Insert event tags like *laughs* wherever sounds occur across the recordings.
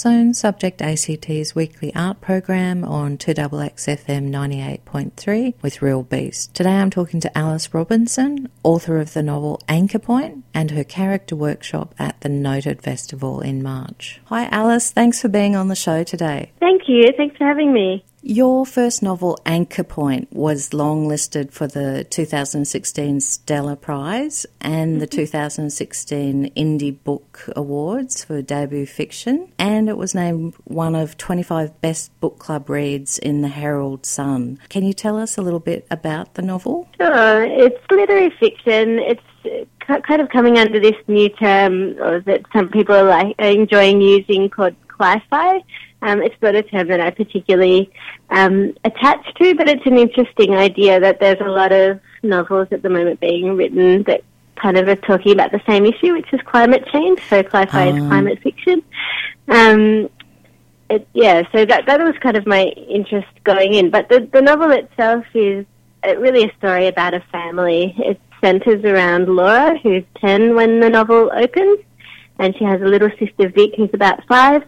Zone, Subject ACT's weekly art program on 2XXFM 98.3 with Real Beast. Today I'm talking to Alice Robinson, author of the novel Anchor Point, and her character workshop at the Noted Festival in March. Hi Alice, thanks for being on the show today. Thank you, thanks for having me. Your first novel, Anchor Point, was longlisted for the 2016 Stella Prize and the mm-hmm. 2016 Indie Book Awards for debut fiction, and it was named one of 25 best book club reads in the Herald Sun. Can you tell us a little bit about the novel? Sure. It's literary fiction. It's kind of coming under this new term that some people are like enjoying using called cli-fi um, it's not a term that I particularly um, attach to, but it's an interesting idea that there's a lot of novels at the moment being written that kind of are talking about the same issue, which is climate change. So cli-fi um. is climate fiction. Um, it, yeah, so that that was kind of my interest going in. But the the novel itself is really a story about a family. It centres around Laura, who's ten when the novel opens, and she has a little sister Vic, who's about five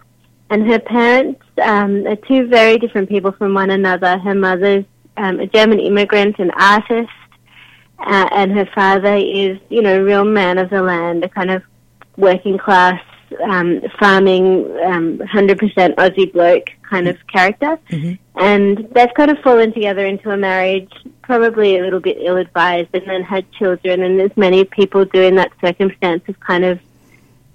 and her parents um, are two very different people from one another. Her mother's um, a German immigrant, an artist, uh, and her father is, you know, a real man of the land, a kind of working class, um, farming, um, 100% Aussie bloke kind of character. Mm-hmm. And they've kind of fallen together into a marriage, probably a little bit ill advised, and then had children. And as many people do in that circumstance, have kind of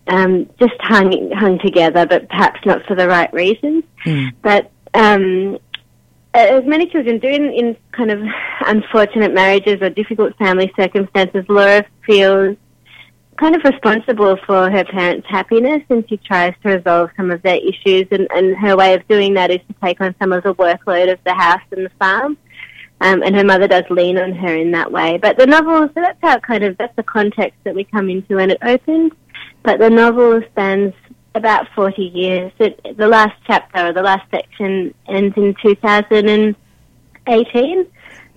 um, just hung hung together, but perhaps not for the right reasons. Mm. But um, as many children do in, in kind of unfortunate marriages or difficult family circumstances, Laura feels kind of responsible for her parents' happiness and she tries to resolve some of their issues and, and her way of doing that is to take on some of the workload of the house and the farm. Um, and her mother does lean on her in that way. But the novel, so that's how it kind of, that's the context that we come into and it opens. But the novel spans about 40 years. It, the last chapter, or the last section, ends in 2018,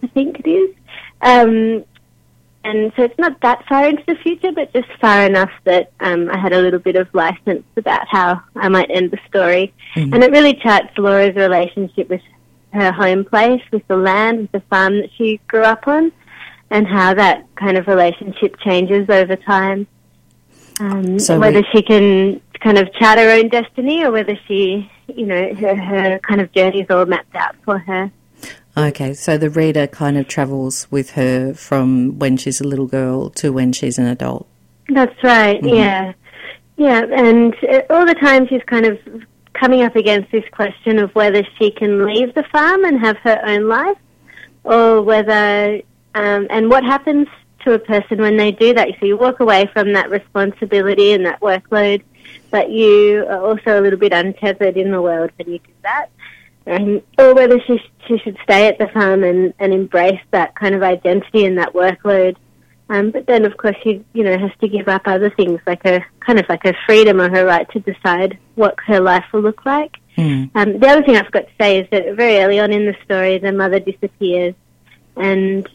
I think it is. Um, and so it's not that far into the future, but just far enough that um, I had a little bit of license about how I might end the story. Mm-hmm. And it really charts Laura's relationship with her home place, with the land, with the farm that she grew up on, and how that kind of relationship changes over time. Um, so whether we... she can kind of chart her own destiny or whether she, you know, her, her kind of journey is all mapped out for her. Okay, so the reader kind of travels with her from when she's a little girl to when she's an adult. That's right, mm-hmm. yeah. Yeah, and uh, all the time she's kind of coming up against this question of whether she can leave the farm and have her own life or whether, um, and what happens to a person when they do that. So you walk away from that responsibility and that workload, but you are also a little bit untethered in the world when you do that. Um, or whether she, she should stay at the farm and, and embrace that kind of identity and that workload. Um, but then, of course, she you know has to give up other things like her kind of like her freedom or her right to decide what her life will look like. Mm. Um, the other thing I forgot to say is that very early on in the story, the mother disappears, and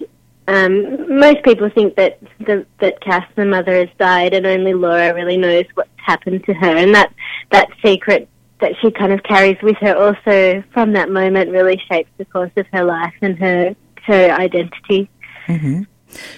um, most people think that the, that Cass, the mother, has died, and only Laura really knows what's happened to her. And that that secret that she kind of carries with her, also from that moment, really shapes the course of her life and her her identity. Mm-hmm.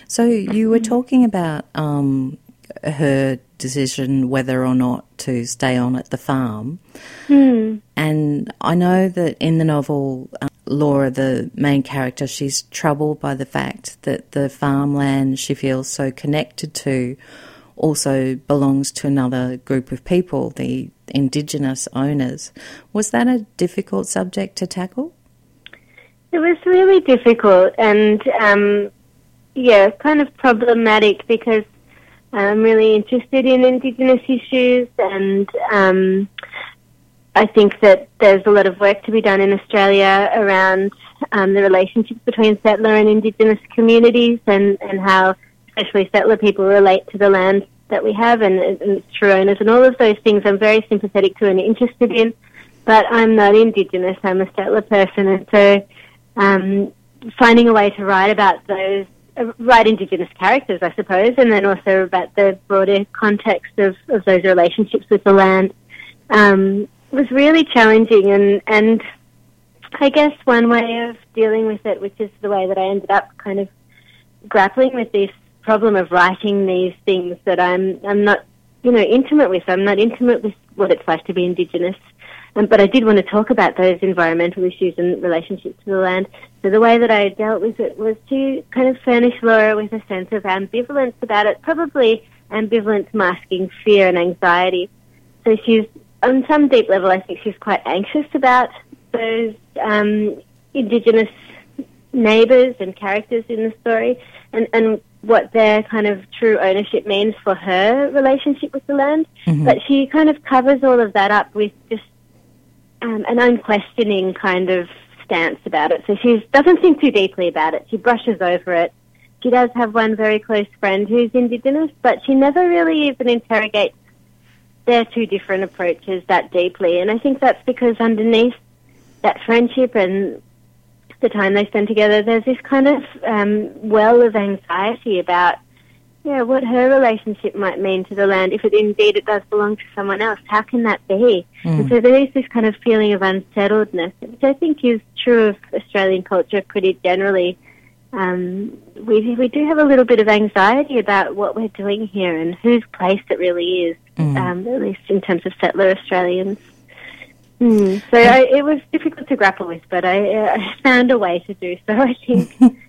So you were talking about um, her decision whether or not to stay on at the farm, mm. and I know that in the novel. Um, Laura, the main character, she's troubled by the fact that the farmland she feels so connected to also belongs to another group of people, the Indigenous owners. Was that a difficult subject to tackle? It was really difficult and, um, yeah, kind of problematic because I'm really interested in Indigenous issues and um, I think that there's a lot of work to be done in Australia around um, the relationships between settler and Indigenous communities and, and how especially settler people relate to the land that we have and, and true owners and all of those things I'm very sympathetic to and interested in. But I'm not Indigenous, I'm a settler person and so um, finding a way to write about those write Indigenous characters, I suppose, and then also about the broader context of, of those relationships with the land um, was really challenging. And, and I guess one way of dealing with it, which is the way that I ended up kind of grappling with this problem of writing these things that I'm, I'm not, you know, intimate with. I'm not intimate with what it's like to be Indigenous. Um, but I did want to talk about those environmental issues and relationships to the land. So the way that I dealt with it was to kind of furnish Laura with a sense of ambivalence about it, probably ambivalence masking fear and anxiety. So she's, on some deep level, I think she's quite anxious about those um, Indigenous neighbours and characters in the story and, and what their kind of true ownership means for her relationship with the land. Mm-hmm. But she kind of covers all of that up with just um, an unquestioning kind of stance about it. So she doesn't think too deeply about it. She brushes over it. She does have one very close friend who's Indigenous, but she never really even interrogates their two different approaches that deeply. And I think that's because underneath that friendship and the time they spend together, there's this kind of um, well of anxiety about yeah, what her relationship might mean to the land if it indeed it does belong to someone else. How can that be? Mm. And so there is this kind of feeling of unsettledness, which I think is true of Australian culture pretty generally. Um, we we do have a little bit of anxiety about what we're doing here and whose place it really is, mm. um, at least in terms of settler Australians. Mm. So I, it was difficult to grapple with, but I, uh, *laughs* I found a way to do so. I think. *laughs*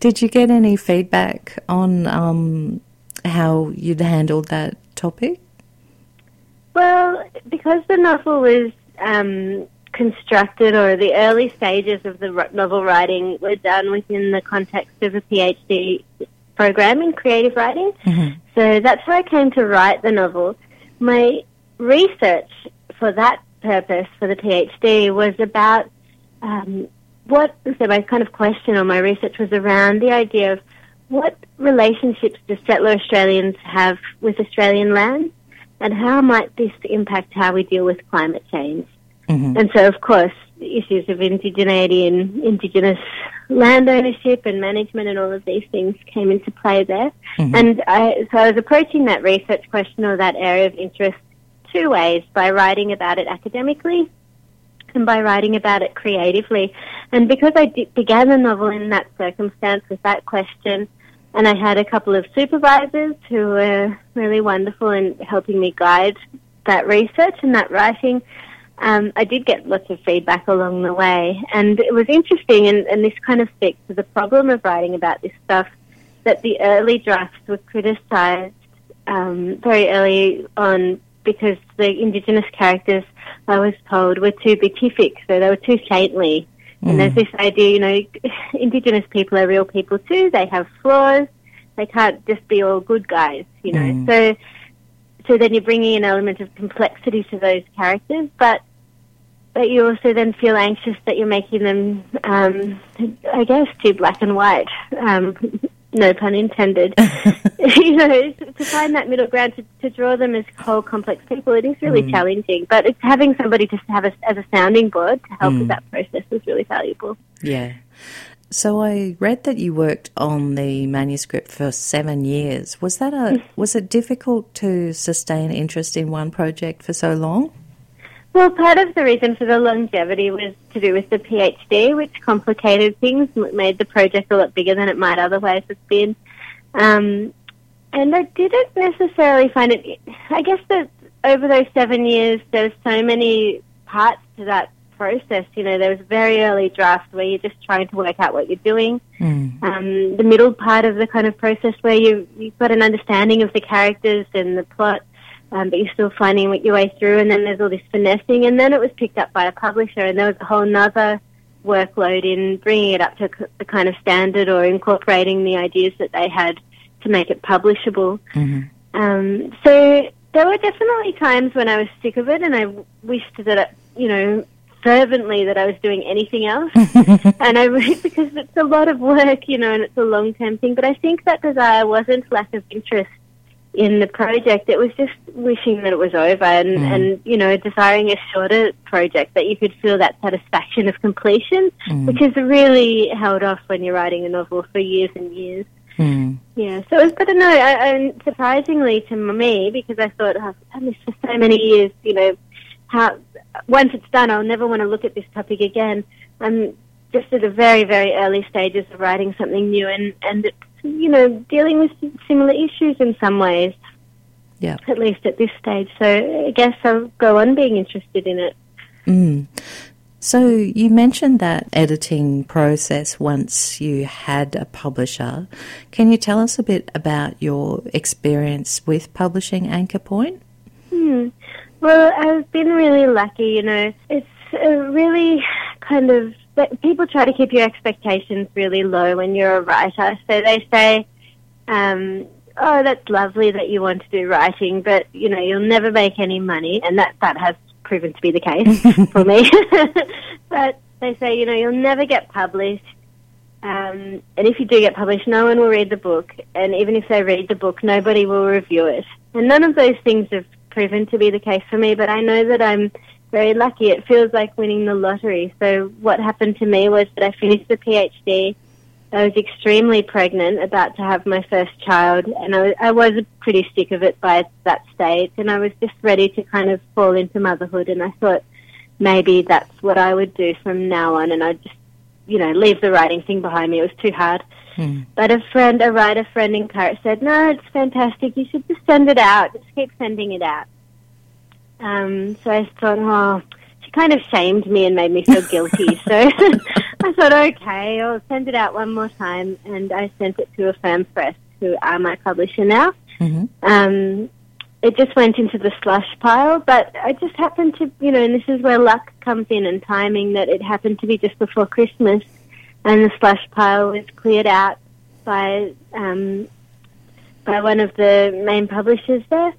Did you get any feedback on um, how you'd handled that topic? Well, because the novel was um, constructed, or the early stages of the novel writing were done within the context of a PhD program in creative writing. Mm-hmm. So that's how I came to write the novel. My research for that purpose, for the PhD, was about um, what so my kind of question or my research was around the idea of what relationships do settler Australians have with Australian land, and how might this impact how we deal with climate change? Mm-hmm. And so, of course, the issues of indigeneity and indigenous land ownership and management and all of these things came into play there. Mm-hmm. And I, so I was approaching that research question or that area of interest two ways by writing about it academically and by writing about it creatively. And because I began the novel in that circumstance with that question, and I had a couple of supervisors who were really wonderful in helping me guide that research and that writing, um, I did get lots of feedback along the way. And it was interesting, and, and this kind of speaks to the problem of writing about this stuff, that the early drafts were criticised um, very early on because the Indigenous characters I was told were too beatific, so they were too saintly. Mm. And there's mm. this idea, you know, *laughs* Indigenous people are real people too. They have flaws. They can't just be all good guys, you know. Mm. So, so then you're bringing an element of complexity to those characters, but but you also then feel anxious that you're making them, um, I guess, too black and white. Um, *laughs* no pun intended, *laughs* you know, to find that middle ground to, to draw them as whole complex people, it is really mm. challenging. But it's having somebody to have a, as a sounding board to help mm. with that process was really valuable. Yeah. So I read that you worked on the manuscript for seven years. Was that a was it difficult to sustain interest in one project for so long? Well, part of the reason for the longevity was to do with the PhD, which complicated things, made the project a lot bigger than it might otherwise have been. Um, and I didn't necessarily find it. I guess that over those seven years, there's so many parts to that process. You know, there was a very early draft where you're just trying to work out what you're doing. Mm. Um, the middle part of the kind of process where you you've got an understanding of the characters and the plot um, but you're still finding your way through. And then there's all this finessing, and then it was picked up by a publisher, and there was a whole nother workload in bringing it up to the kind of standard or incorporating the ideas that they had to make it publishable. Mm-hmm. Um, so there were definitely times when I was sick of it, and I wished that you know fervently that I was doing anything else. *laughs* and I because it's a lot of work, you know, and it's a long term thing. But I think that desire wasn't lack of interest in the project. It was just wishing that it was over and, mm. and you know, desiring a shorter project that you could feel that satisfaction of completion, mm. which is really held off when you're writing a novel for years and years. Mm. Yeah, so it was, but no, I, I, surprisingly to me, because I thought oh, I've done this for so many years, you know, how once it's done, I'll never want to look at this topic again. I'm just at the very, very early stages of writing something new, and and it's, you know dealing with similar issues in some ways. Yeah. At least at this stage, so I guess I'll go on being interested in it. Mm. So you mentioned that editing process once you had a publisher. Can you tell us a bit about your experience with publishing Anchor Point? Hmm. Well, I've been really lucky. You know, it's a really kind of people try to keep your expectations really low when you're a writer. So they say, um, "Oh, that's lovely that you want to do writing, but you know, you'll never make any money," and that that has proven to be the case *laughs* for me. *laughs* but they say, you know, you'll never get published. Um, and if you do get published, no one will read the book. And even if they read the book, nobody will review it. And none of those things have proven to be the case for me, but I know that I'm very lucky. It feels like winning the lottery. So what happened to me was that I finished the PhD I was extremely pregnant, about to have my first child, and I, I was pretty sick of it by that stage, and I was just ready to kind of fall into motherhood, and I thought maybe that's what I would do from now on, and I'd just, you know, leave the writing thing behind me. It was too hard. Hmm. But a friend, a writer friend in Paris said, no, it's fantastic. You should just send it out. Just keep sending it out. Um, so I thought, oh, she kind of shamed me and made me feel guilty. *laughs* so *laughs* I thought, okay, I'll send it out one more time, and I sent it to Affirm Press, who are my publisher now. Mm-hmm. Um, it just went into the slush pile, but I just happened to, you know, and this is where luck comes in and timing, that it happened to be just before Christmas, and the slush pile was cleared out by um, by one of the main publishers there.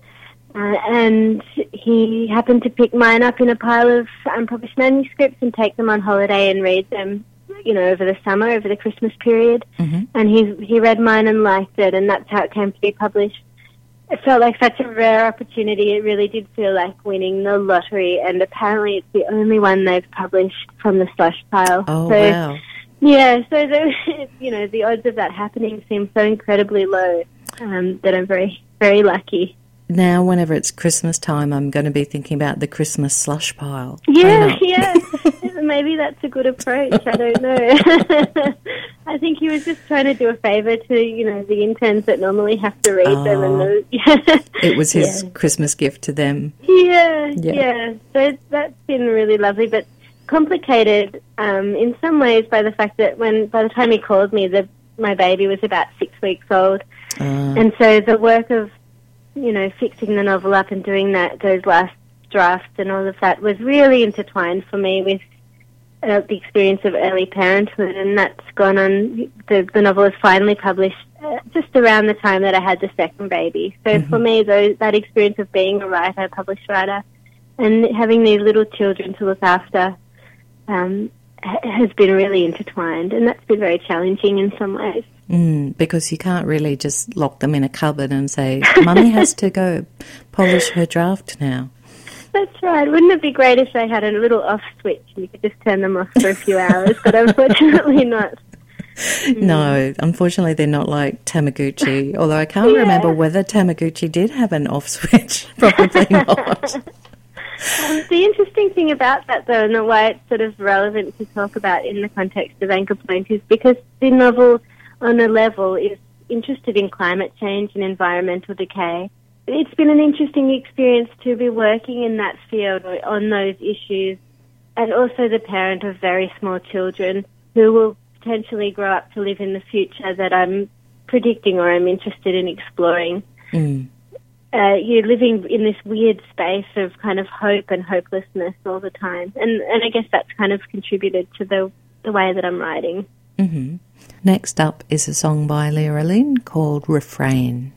Uh, and he happened to pick mine up in a pile of unpublished manuscripts and take them on holiday and read them you know, over the summer, over the Christmas period, mm-hmm. and he he read mine and liked it, and that's how it came to be published. It felt like such a rare opportunity. It really did feel like winning the lottery, and apparently it's the only one they've published from the slush pile. Oh so, wow! Yeah, so the *laughs* you know the odds of that happening seem so incredibly low um, that I'm very very lucky. Now, whenever it's Christmas time, I'm going to be thinking about the Christmas slush pile. Yeah, *laughs* yeah. maybe that's a good approach. I don't know. *laughs* I think he was just trying to do a favour to you know the interns that normally have to read them, and oh. the, yeah. *laughs* it was his yeah. Christmas gift to them. Yeah, yeah, yeah. So that's been really lovely, but complicated um, in some ways by the fact that when by the time he called me, the my baby was about six weeks old, uh. and so the work of you know fixing the novel up and doing that those last drafts and all of that was really intertwined for me with uh, the experience of early parenthood, and that's gone on. The, the novel was finally published uh, just around the time that I had the second baby. So mm-hmm. for me, those, that experience of being a writer, a published writer, and having these little children to look after um, has been really intertwined, and that's been very challenging in some ways. Mm, because you can't really just lock them in a cupboard and say, "Mummy has to go polish her draft now." That's right. Wouldn't it be great if they had a little off switch and you could just turn them off for a few hours? But unfortunately *laughs* not. No, unfortunately they're not like Tamagotchi. Although I can't *laughs* yeah. remember whether Tamagotchi did have an off switch. *laughs* Probably not. Um, the interesting thing about that, though, and why it's sort of relevant to talk about in the context of Anchor Point, is because the novel, on a level, is interested in climate change and environmental decay it's been an interesting experience to be working in that field on those issues and also the parent of very small children who will potentially grow up to live in the future that I'm predicting or I'm interested in exploring. Mm. Uh, you're living in this weird space of kind of hope and hopelessness all the time, and and I guess that's kind of contributed to the the way that I'm writing. Mm-hmm. Next up is a song by Leora Lynn called Refrain.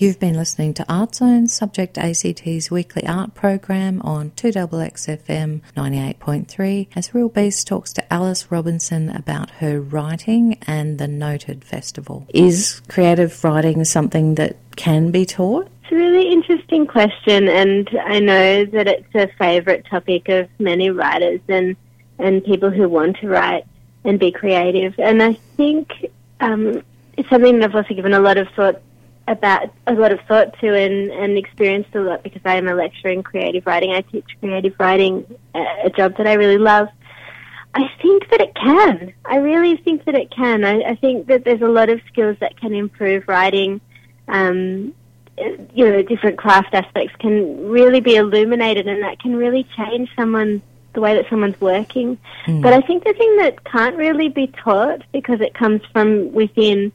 You've been listening to Art Zone, Subject ACT's weekly art program on 2XXFM 98.3 as Real Beast talks to Alice Robinson about her writing and the Noted Festival. Is creative writing something that can be taught? It's a really interesting question, and I know that it's a favourite topic of many writers and, and people who want to write and be creative. And I think um, it's something that I've also given a lot of thought about a lot of thought to and, and experienced a lot because I am a lecturer in creative writing. I teach creative writing, a job that I really love. I think that it can. I really think that it can. I, I think that there's a lot of skills that can improve writing. Um, you know, different craft aspects can really be illuminated, and that can really change someone the way that someone's working. Mm. But I think the thing that can't really be taught because it comes from within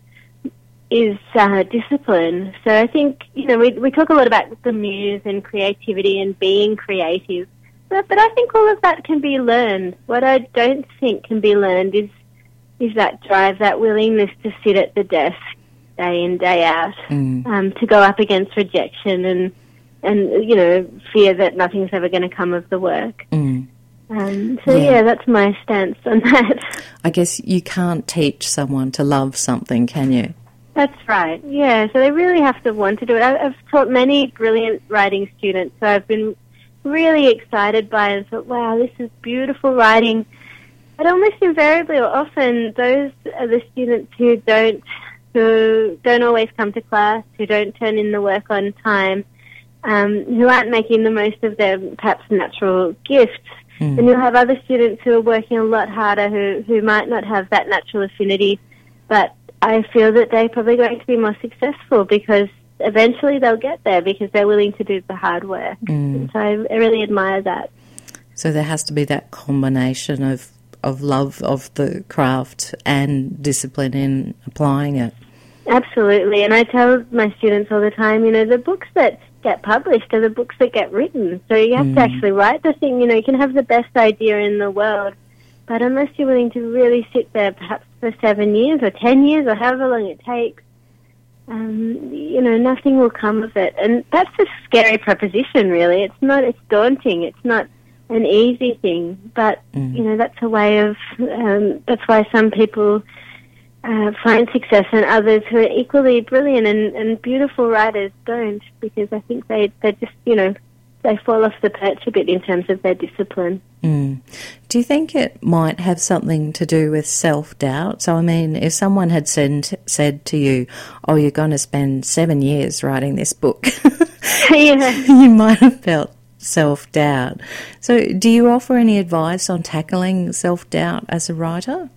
is uh, discipline. So I think, you know, we, we talk a lot about the muse and creativity and being creative, but, but I think all of that can be learned. What I don't think can be learned is, is that drive, that willingness to sit at the desk day in, day out, Mm. um, to go up against rejection and, and, you know, fear that nothing's ever going to come of the work. Mm. Um, so Yeah. yeah, that's my stance on that. I guess you can't teach someone to love something, can you? That's right. Yeah, so they really have to want to do it. I've taught many brilliant writing students, so I've been really excited by it and thought, wow, this is beautiful writing. But almost invariably or often, those are the students who don't who don't always come to class, who don't turn in the work on time, um, who aren't making the most of their perhaps natural gifts. Mm. And you'll have other students who are working a lot harder who, who might not have that natural affinity, but I feel that they're probably going to be more successful because eventually they'll get there because they're willing to do the hard work. Mm. So I, really admire that. So there has to be that combination of, of love of the craft and discipline in applying it. Absolutely. And I tell my students all the time, you know, the books that get published are the books that get written. So you have Mm. to actually write the thing. You know, you can have the best idea in the world, but unless you're willing to really sit there perhaps for seven years or ten years or however long it takes, um, you know, nothing will come of it. And that's a scary proposition, really. It's not, it's daunting. It's not an easy thing, but, Mm. you know, that's a way of, um, that's why some people uh, find success and others who are equally brilliant and, and beautiful writers don't because I think they, they're just, you know, they fall off the perch a bit in terms of their discipline. Mm. Do you think it might have something to do with self doubt? So, I mean, if someone had said, said to you, Oh, you're going to spend seven years writing this book, *laughs* yeah. *laughs* you might have felt self doubt. So, do you offer any advice on tackling self doubt as a writer?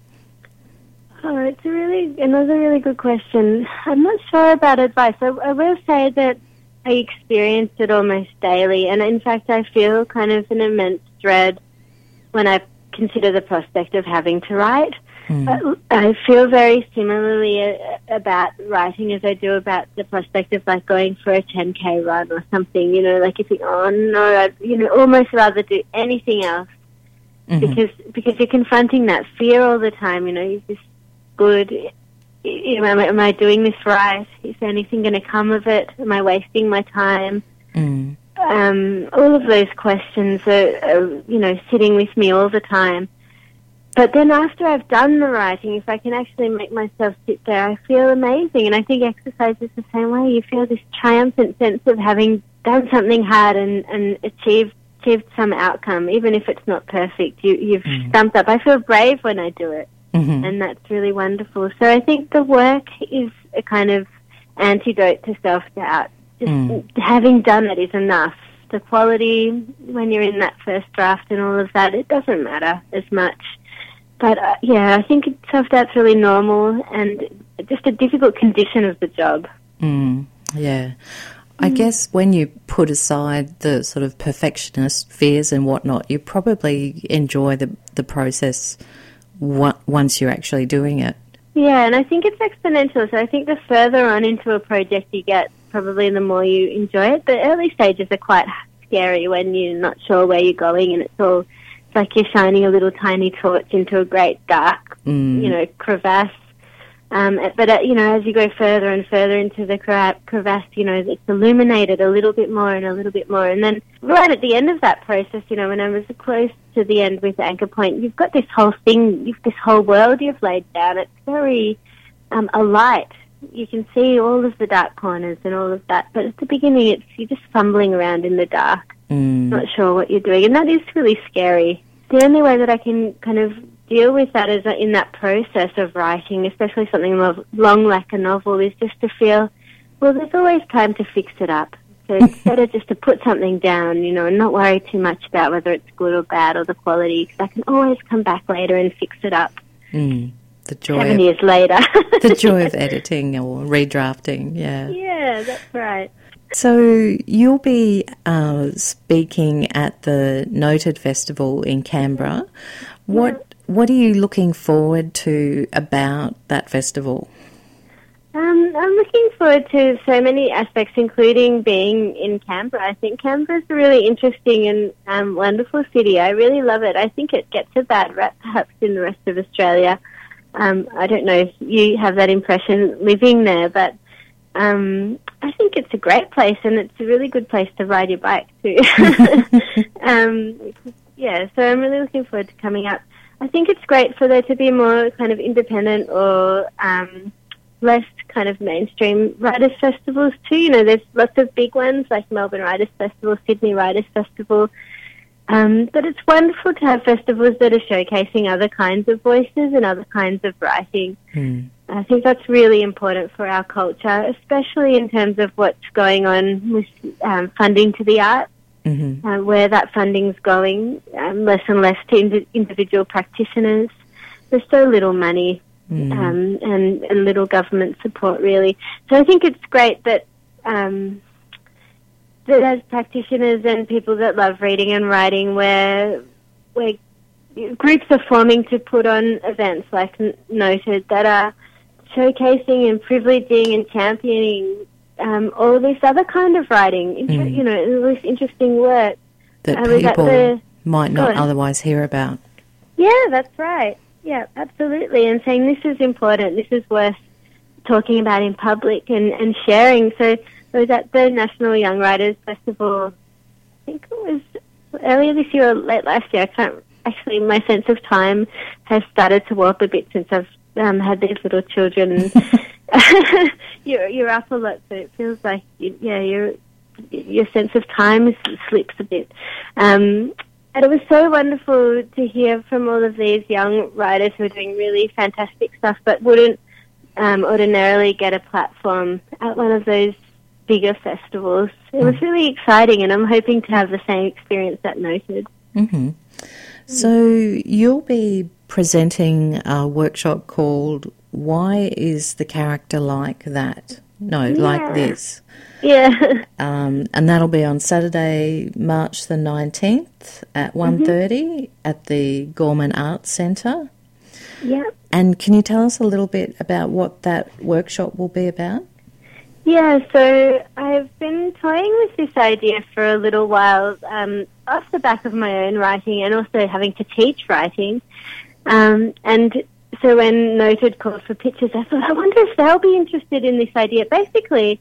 Oh, it's a really another really good question. I'm not sure about advice. I, I will say that I experience it almost daily, and in fact, I feel kind of an immense dread when I consider the prospect of having to write. Mm. I feel very similarly uh, about writing as I do about the prospect of like going for a 10k run or something. You know, like you think, oh no, I'd you know almost rather do anything else Mhm. because because you're confronting that fear all the time. You know, is this good? You know, am, I- am I doing this right? Is anything going to come of it? Am I wasting my time? Mm. um, all of those questions are, are, you know, sitting with me all the time. But then after I've done the writing, if I can actually make myself sit there, I feel amazing. And I think exercise is the same way. You feel this triumphant sense of having done something hard and, and achieved achieved some outcome, even if it's not perfect. You, you've Mm. stumped up. I feel brave when I do it Mhm. and that's really wonderful. So I think the work is a kind of antidote to self doubt. Just Mm. having done it is enough. The quality when you're in that first draft and all of that, it doesn't matter as much. But uh, yeah, I think self doubt's really normal and just a difficult condition of the job. Mm, yeah. I guess when you put aside the sort of perfectionist fears and whatnot, you probably enjoy the, the process once you're actually doing it. Yeah, and I think it's exponential. So I think the further on into a project you get, probably the more you enjoy it. The early stages are quite scary when you're not sure where you're going, and it's all it's like you're shining a little tiny torch into a great dark, Mm. you know, crevasse. Um, but uh, you know, as you go further and further into the crevasse, you know, it's illuminated a little bit more and a little bit more, and then right at the end of that process, you know, when I was close to the end with Anchor Point, you've got this whole thing, you've this whole world you've laid down. It's very um, alight. You can see all of the dark corners and all of that, but at the beginning, it's you're just fumbling around in the dark Mm. not sure what you're doing, and that is really scary. The only way that I can kind of deal with that is in that process of writing, especially something lo- long like a novel, is just to feel, well, there's always time to fix it up. So it's better just to put something down, you know, and not worry too much about whether it's good or bad or the quality, because I can always come back later and fix it up Mm. The joy, seven of, years later. *laughs* the joy of *laughs* editing or redrafting. Yeah. yeah, that's right. So you'll be uh, speaking at the Noted Festival in Canberra. What What are you looking forward to about that festival? Um, I'm looking forward to so many aspects, including being in Canberra. I think Canberra's a really interesting and um, wonderful city. I really love it. I think it gets a bad rap perhaps in the rest of Australia. Um, I don't know if you have that impression living there, but um, I think it's a great place and it's a really good place to ride your bike too. *laughs* *laughs* um, yeah, so I'm really looking forward to coming up. I think it's great for there to be more kind of independent or um, less kind of mainstream writers festivals too. You know, there's lots of big ones like Melbourne Writers Festival, Sydney Writers Festival. Um, but it's wonderful to have festivals that are showcasing other kinds of voices and other kinds of writing. Mm. I think that's really important for our culture, especially in terms of what's going on with um, funding to the arts hmm uh, where that funding's going, um, less and less to indi- individual practitioners. There's so little money Mm. um, and, and little government support, really. So I think it's great that um, that as practitioners and people that love reading and writing, where where groups are forming to put on events like N- Noted that are showcasing and privileging and championing um, all this other kind of writing, inter- Mm. you know, all this interesting work. that at people the- might not otherwise hear about. Yeah, that's right. Yeah, absolutely. And saying this is important, this is worth talking about in public and, and sharing. So I was at the National Young Writers Festival, I think it was earlier this year or late last year. I can't actually, my sense of time has started to warp a bit since I've um, had these little children. *laughs* *laughs* you're, you're up a lot, so it feels like, you, yeah, your your sense of time slips a bit. Um, and it was so wonderful to hear from all of these young writers who are doing really fantastic stuff, but wouldn't um, ordinarily get a platform at one of those bigger festivals. It was really exciting, and I'm hoping to have the same experience at Noted. hmm So you'll be presenting a workshop called "Why Is the Character Like That?" No, like this. Yeah, *laughs* Um, and that'll be on Saturday, March the 19th at 1.30 at the Gorman Arts Centre. yeah. And can you tell us a little bit about what that workshop will be about? Yeah, so I've been toying with this idea for a little while, um, off the back of my own writing and also having to teach writing. Um, and so when Noted called for pictures, I thought, I wonder if they'll be interested in this idea. Basically,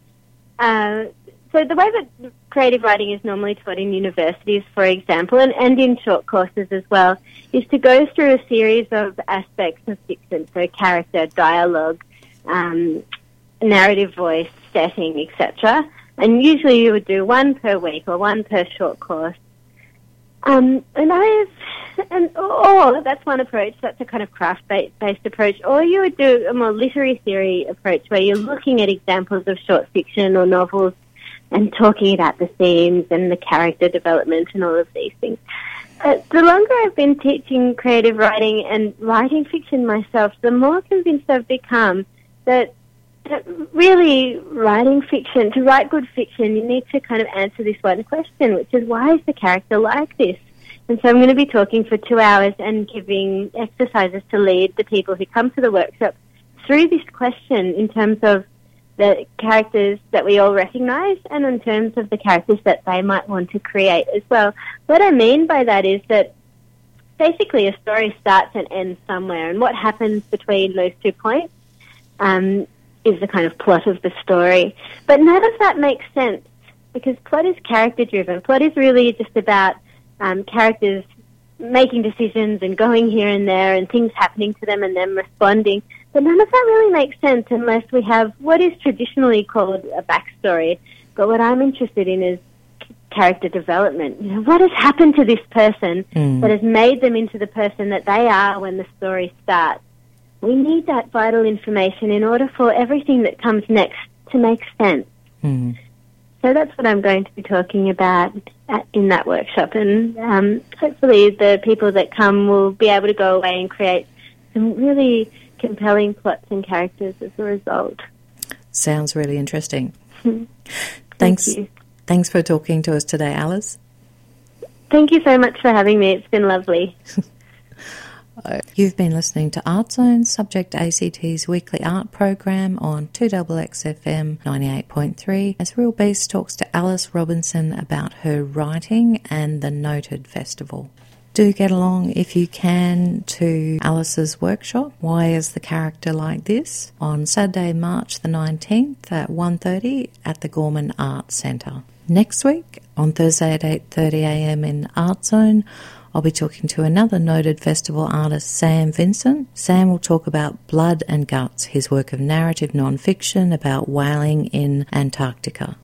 uh, so the way that creative writing is normally taught in universities, for example, and, and in short courses as well, is to go through a series of aspects of fiction, so character, dialogue, um, narrative voice, setting, etc. And usually you would do one per week or one per short course. Um, and I've, and or that's one approach. That's a kind of craft-based approach. Or you would do a more literary theory approach, where you're looking at examples of short fiction or novels and talking about the themes and the character development and all of these things. Uh, the longer I've been teaching creative writing and writing fiction myself, the more convinced I've become that really writing fiction, to write good fiction, you need to kind of answer this one question, which is why is the character like this? And so I'm going to be talking for two hours and giving exercises to lead the people who come to the workshop through this question in terms of the characters that we all recognise and in terms of the characters that they might want to create as well. What I mean by that is that basically a story starts and ends somewhere and what happens between those two points um, is the kind of plot of the story. But none of that makes sense because plot is character driven. Plot is really just about um, characters making decisions and going here and there and things happening to them and them responding. But none of that really makes sense unless we have what is traditionally called a backstory. But what I'm interested in is character development. You know, what has happened to this person Mm. that has made them into the person that they are when the story starts? We need that vital information in order for everything that comes next to make sense. Mm. So that's what I'm going to be talking about at, in that workshop, and um, hopefully the people that come will be able to go away and create some really compelling plots and characters as a result. Sounds really interesting. Thank Thanks. you. Thanks for talking to us today, Alice. Thank you so much for having me. It's been lovely. *laughs* You've been listening to Art Zone, Subject ACT's weekly art program on 2XXFM 98.3 as Real Beast talks to Alice Robinson about her writing and the Noted Festival. Do get along if you can to Alice's workshop. Why is the character like this? On Saturday, March the 19th at 1.30 at the Gorman Arts Centre. Next week, on Thursday at 8.30am in Art Zone, I'll be talking to another noted festival artist, Sam Vincent. Sam will talk about Blood and Guts, his work of narrative non-fiction about whaling in Antarctica.